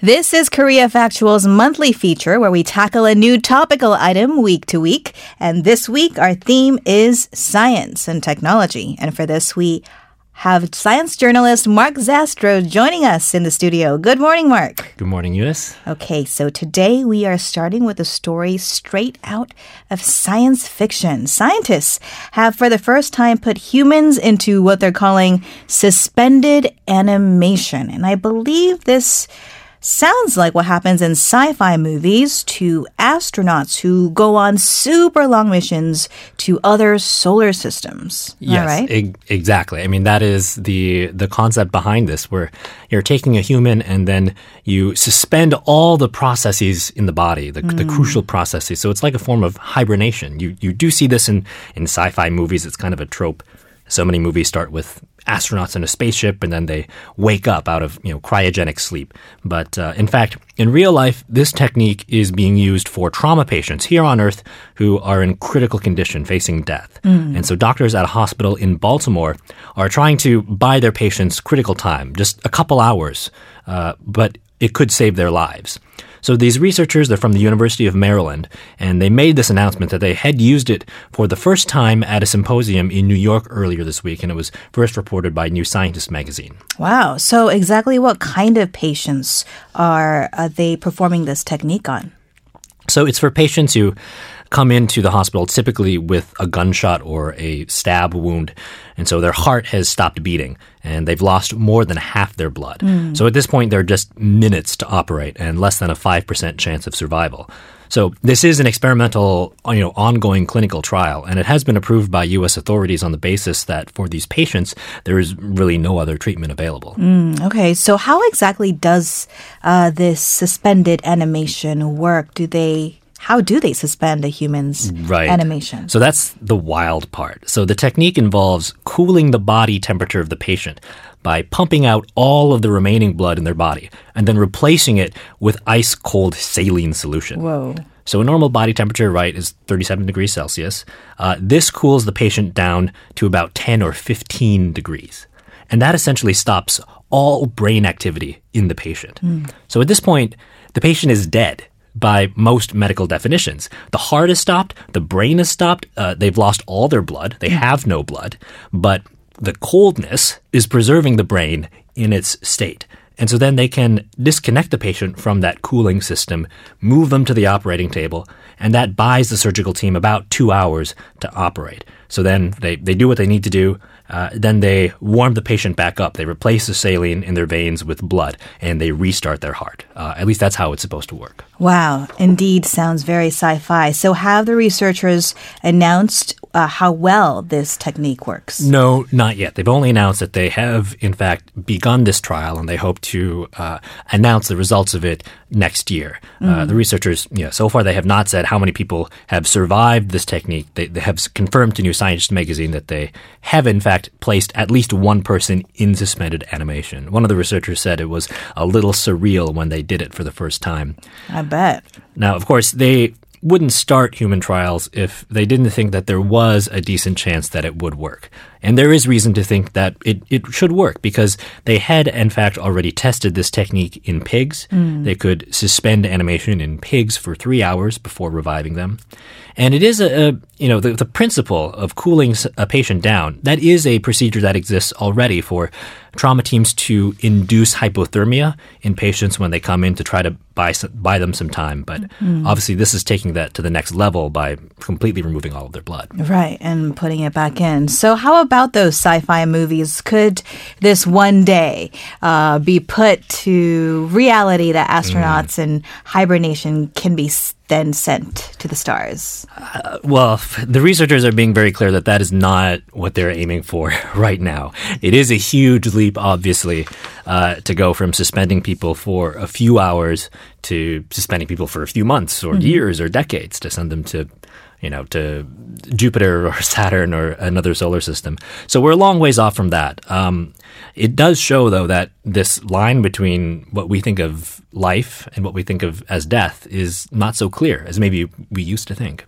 This is Korea Factual's monthly feature where we tackle a new topical item week to week. And this week, our theme is science and technology. And for this, we have science journalist Mark Zastrow joining us in the studio. Good morning, Mark. Good morning, Eunice. Okay, so today we are starting with a story straight out of science fiction. Scientists have, for the first time, put humans into what they're calling suspended animation. And I believe this sounds like what happens in sci fi movies to astronauts who go on super long missions to other solar systems. Yes, right? e- exactly. I mean, that is the the concept behind this, where you're taking a human and then you suspend all the processes in the body, the, the mm. crucial processes. So it's like a form of hibernation. You you do see this in in sci-fi movies. It's kind of a trope. So many movies start with astronauts in a spaceship and then they wake up out of you know cryogenic sleep. But uh, in fact, in real life, this technique is being used for trauma patients here on Earth who are in critical condition, facing death. And so doctors at a hospital in Baltimore are trying to buy their patients critical time, just a couple hours, uh, but it could save their lives. So these researchers, they're from the University of Maryland, and they made this announcement that they had used it for the first time at a symposium in New York earlier this week, and it was first reported by New Scientist magazine. Wow. So, exactly what kind of patients are uh, they performing this technique on? So it's for patients who come into the hospital typically with a gunshot or a stab wound. And so their heart has stopped beating and they've lost more than half their blood. So at this point, they're just minutes to operate and less than a 5% chance of survival. So this is an experimental, you know, ongoing clinical trial, and it has been approved by U.S. authorities on the basis that for these patients, there is really no other treatment available. Okay, so how exactly does uh, this suspended animation work? Do they how do they suspend a human's Right. animation? So that's the wild part. So the technique involves cooling the body temperature of the patient by pumping out all of the remaining blood in their body and then replacing it with ice cold saline solution. Whoa. So a normal body temperature, right, is 37 degrees Celsius. Uh, this cools the patient down to about 10 or 15 degrees. And that essentially stops all brain activity in the patient. So at this point, the patient is dead by most medical definitions. The heart is stopped, the brain is stopped, uh, they've lost all their blood, they have no blood, but the coldness is preserving the brain in its state. And so then they can disconnect the patient from that cooling system, move them to the operating table, and that buys the surgical team about two hours to operate. So then they, they do what they need to do. Uh, then they warm the patient back up. They replace the saline in their veins with blood, and they restart their heart. Uh, at least that's how it's supposed to work. Wow, indeed sounds very sci-fi. So have the researchers announced uh, how well this technique works? No, not yet. They've only announced that they have, in fact, begun this trial, and they hope to uh, announce the results of it next year. Uh, the researchers, yeah, so far they have not said how many people have survived this technique. They, they have confirmed to New Scientist magazine that they have, in fact, placed at least one person in suspended animation. One of the researchers said it was a little surreal when they did it for the first time. I bet. Now, of course, they wouldn't start human trials if they didn't think that there was a decent chance that it would work. And there is reason to think that it, it should work because they had, in fact, already tested this technique in pigs. Hmm. They could suspend animation in pigs for three hours before reviving them. And it is a, a you know, the, the principle of cooling a patient down, that is a procedure that exists already for trauma teams to induce hypothermia in patients when they come in to try to buy, some, buy them some time. But obviously, this is taking that to the next level by completely removing all of their blood. Right, and putting it back in. So, how about those sci fi movies? Could this one day uh, be put to reality that astronauts in hibernation can be then sent to the stars? Well, the researchers are being very clear that that is not what they're aiming for right now. It is a huge leap, obviously, uh, to go from suspending people for a few hours to suspending people for a few months or years or decades to send them to, you know, to Jupiter or Saturn or another solar system. So we're a long ways off from that. Um, It does show, though, that this line between what we think of life and what we think of as death is not so clear as maybe we used to think.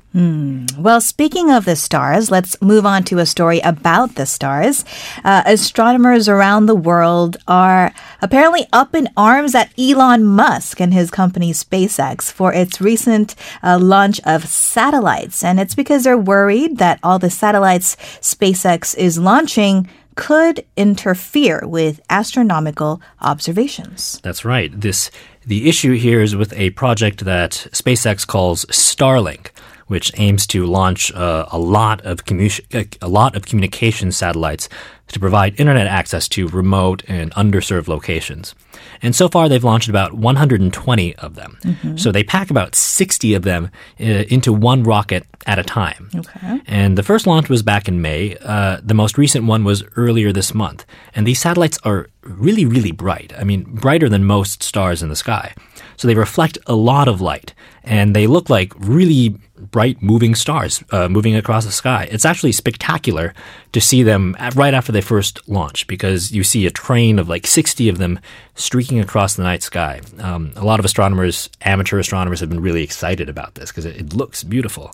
Well, speaking of the stars, let's move on to a story about the stars. Uh, astronomers around the world are apparently up in arms at Elon Musk and his company SpaceX for its recent uh, launch of satellites. And it's because they're worried that all the satellites SpaceX is launching could interfere with astronomical observations. That's right. This the issue here is with a project that SpaceX calls Starlink, which aims to launch uh, a lot of commu- a lot of communication satellites to provide internet access to remote and underserved locations. And so far, they've launched about 120 of them. So they pack about 60 of them uh, into one rocket at a time. Okay. And the first launch was back in May. Uh, the most recent one was earlier this month. And these satellites are really, really bright. I mean, brighter than most stars in the sky. So they reflect a lot of light. And they look like really bright moving stars uh, moving across the sky. It's actually spectacular to see them at, right after they first launch because you see a train of like 60 of them streaking across the night sky. Um, a lot of astronomers, amateur astronomers, have been really excited about this because it, it looks beautiful.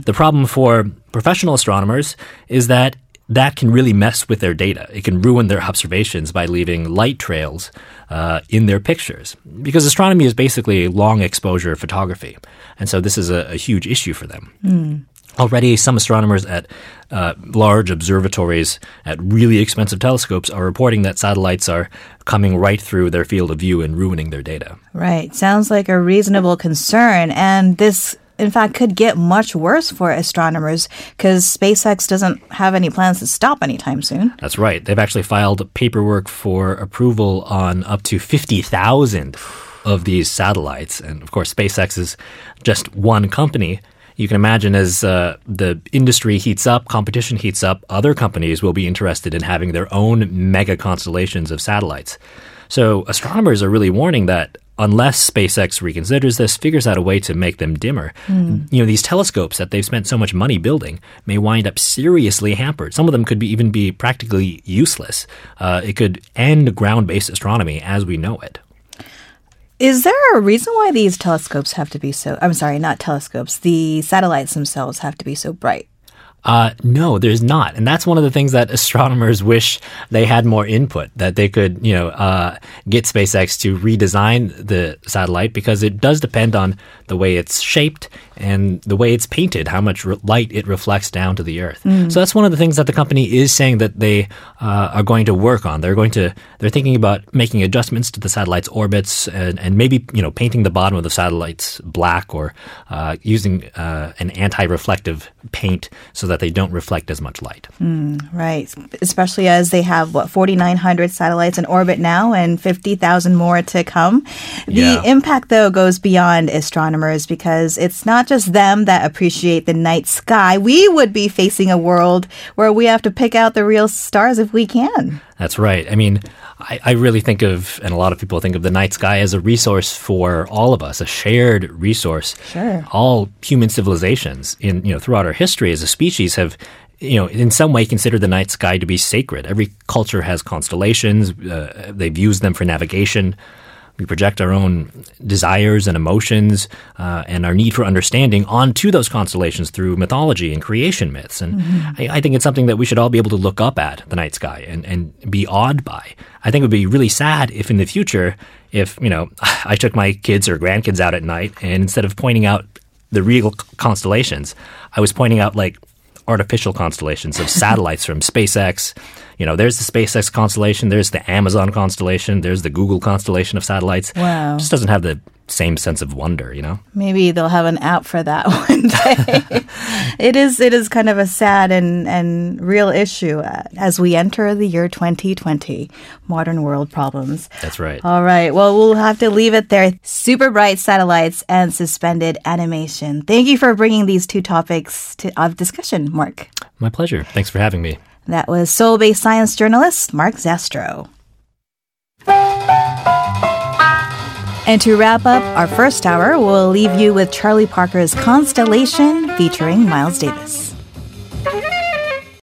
The problem for professional astronomers is that that can really mess with their data. It can ruin their observations by leaving light trails uh, in their pictures. Because astronomy is basically long exposure photography. And so this is a, a huge issue for them. Already, some astronomers at uh, large observatories at really expensive telescopes are reporting that satellites are coming right through their field of view and ruining their data. Right. Sounds like a reasonable concern. And this, in fact, could get much worse for astronomers because SpaceX doesn't have any plans to stop anytime soon. That's right. They've actually filed paperwork for approval on up to 50,000 of these satellites. And of course, SpaceX is just one company. You can imagine as uh, the industry heats up, competition heats up, other companies will be interested in having their own mega constellations of satellites. So astronomers are really warning that unless SpaceX reconsiders this, figures out a way to make them dimmer, you know, these telescopes that they've spent so much money building may wind up seriously hampered. Some of them could be, even be practically useless. Uh, it could end ground-based astronomy as we know it. Is there a reason why these telescopes have to be so? I'm sorry, not telescopes. The satellites themselves have to be so bright. Uh, no, there's not, and that's one of the things that astronomers wish they had more input. That they could, you know, uh, get SpaceX to redesign the satellite because it does depend on the way it's shaped and the way it's painted, how much re- light it reflects down to the Earth. So that's one of the things that the company is saying that they uh, are going to work on. They're going to they're thinking about making adjustments to the satellite's orbits and, and maybe you know painting the bottom of the satellites black or uh, using uh, an anti-reflective paint so that they don't reflect as much light. Hmm, right. Especially as they have, what, 4,900 satellites in orbit now and 50,000 more to come. The Yeah. impact, though, goes beyond astronomers because it's not just them that appreciate the night sky. We would be facing a world where we have to pick out the real stars if we can. That's right. I mean, I, I really think of, and a lot of people think of the night sky as a resource for all of us, a shared resource. Sure. All human civilizations in you know throughout our history as a species have you know in some way considered the night sky to be sacred. Every culture has constellations. Uh, they've used them for navigation. We project our own desires and emotions uh, and our need for understanding onto those constellations through mythology and creation myths. And I, I think it's something that we should all be able to look up at, the night sky, and, and be awed by. I think it would be really sad if in the future, if, you know, I took my kids or grandkids out at night and instead of pointing out the real constellations, I was pointing out like artificial constellations of satellites from SpaceX. You know, there's the SpaceX constellation, there's the Amazon constellation, there's the Google constellation of satellites. Wow. Just doesn't have the same sense of wonder, you know? Maybe they'll have an app for that one day. it is it is kind of a sad and and real issue uh, as we enter the year 2020, modern world problems. That's right. All right. Well, we'll have to leave it there. Super bright satellites and suspended animation. Thank you for bringing these two topics to of discussion, Mark. My pleasure. Thanks for having me. That was Seoul-based science journalist Mark Zastrow. And to wrap up our first hour, we'll leave you with Charlie Parker's Constellation featuring Miles Davis.